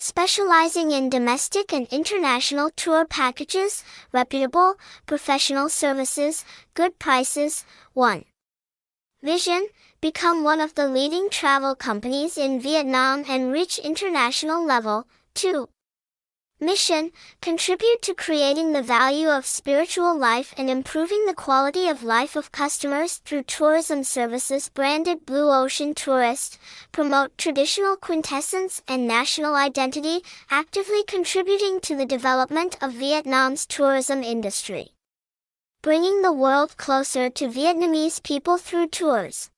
specializing in domestic and international tour packages, reputable, professional services, good prices. 1. Vision, become one of the leading travel companies in Vietnam and reach international level. 2. Mission, contribute to creating the value of spiritual life and improving the quality of life of customers through tourism services branded Blue Ocean Tourist, promote traditional quintessence and national identity, actively contributing to the development of Vietnam's tourism industry. Bringing the world closer to Vietnamese people through tours.